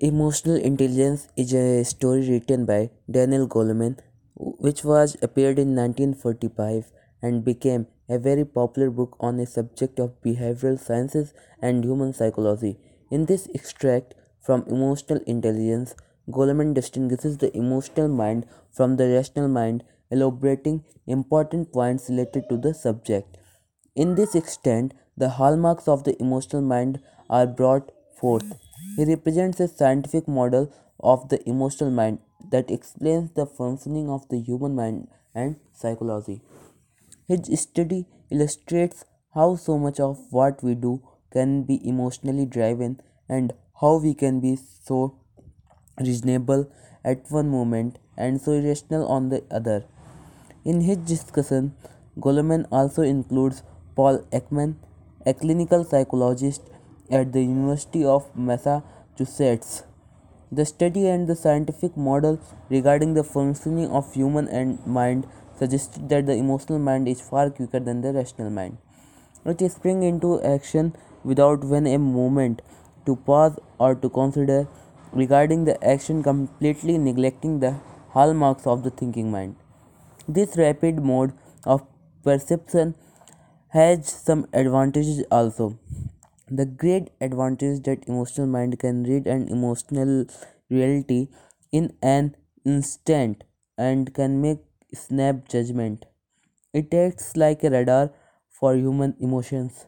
Emotional Intelligence is a story written by Daniel Goleman, which was appeared in 1945 and became a very popular book on a subject of behavioral sciences and human psychology. In this extract from Emotional Intelligence, Goleman distinguishes the emotional mind from the rational mind, elaborating important points related to the subject. In this extent, the hallmarks of the emotional mind are brought forth. He represents a scientific model of the emotional mind that explains the functioning of the human mind and psychology. His study illustrates how so much of what we do can be emotionally driven and how we can be so reasonable at one moment and so irrational on the other. In his discussion, Goleman also includes Paul Ekman, a clinical psychologist at the University of Massachusetts. The study and the scientific model regarding the functioning of human and mind suggested that the emotional mind is far quicker than the rational mind. It springs into action without when a moment to pause or to consider regarding the action completely neglecting the hallmarks of the thinking mind. This rapid mode of perception has some advantages also. The great advantage that emotional mind can read an emotional reality in an instant and can make snap judgment. It acts like a radar for human emotions.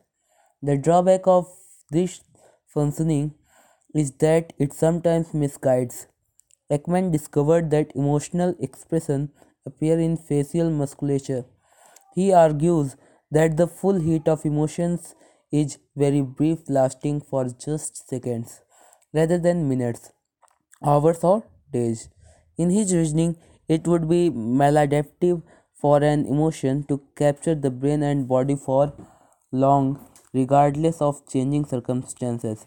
The drawback of this functioning is that it sometimes misguides. Ekman discovered that emotional expression appear in facial musculature. He argues that the full heat of emotions is very brief lasting for just seconds rather than minutes, hours or days. In his reasoning, it would be maladaptive for an emotion to capture the brain and body for long regardless of changing circumstances.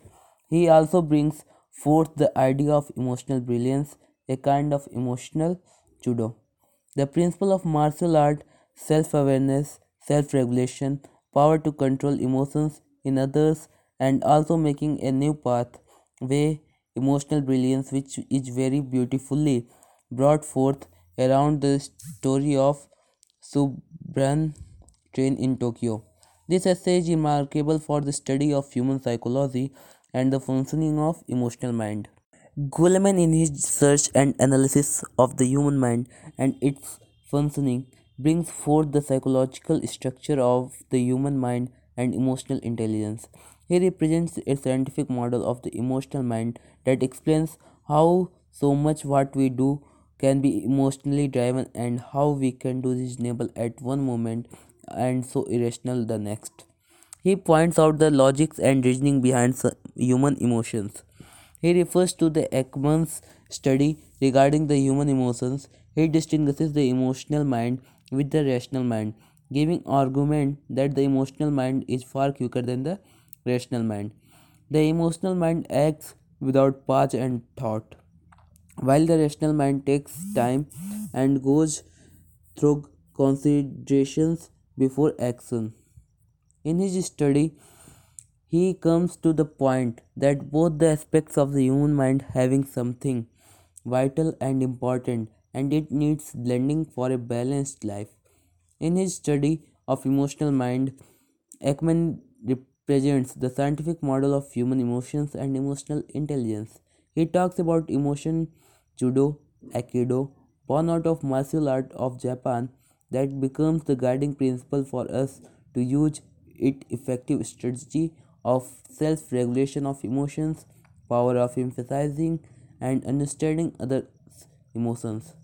He also brings forth the idea of emotional brilliance, a kind of emotional judo. The principle of martial art, self awareness, self regulation, power to control emotions in others, and also making a new path way emotional brilliance, which is very beautifully brought forth around the story of Subran train in Tokyo. This essay is remarkable for the study of human psychology and the functioning of emotional mind. Goleman, in his search and analysis of the human mind and its functioning, brings forth the psychological structure of the human mind and emotional intelligence. He represents a scientific model of the emotional mind that explains how so much what we do can be emotionally driven and how we can do reasonable at one moment and so irrational the next. He points out the logics and reasoning behind human emotions. He refers to the Ekman's study regarding the human emotions. He distinguishes the emotional mind with the rational mind, giving argument that the emotional mind is far quicker than the rational mind. The emotional mind acts without pause and thought, while the rational mind takes time and goes through considerations before action. In his study, he comes to the point that both the aspects of the human mind having something vital and important and it needs blending for a balanced life. In his study of emotional mind, Ekman represents the scientific model of human emotions and emotional intelligence. He talks about emotion judo, aikido, born out of martial art of Japan that becomes the guiding principle for us to use it effective strategy of self-regulation of emotions, power of emphasizing and understanding other emotions.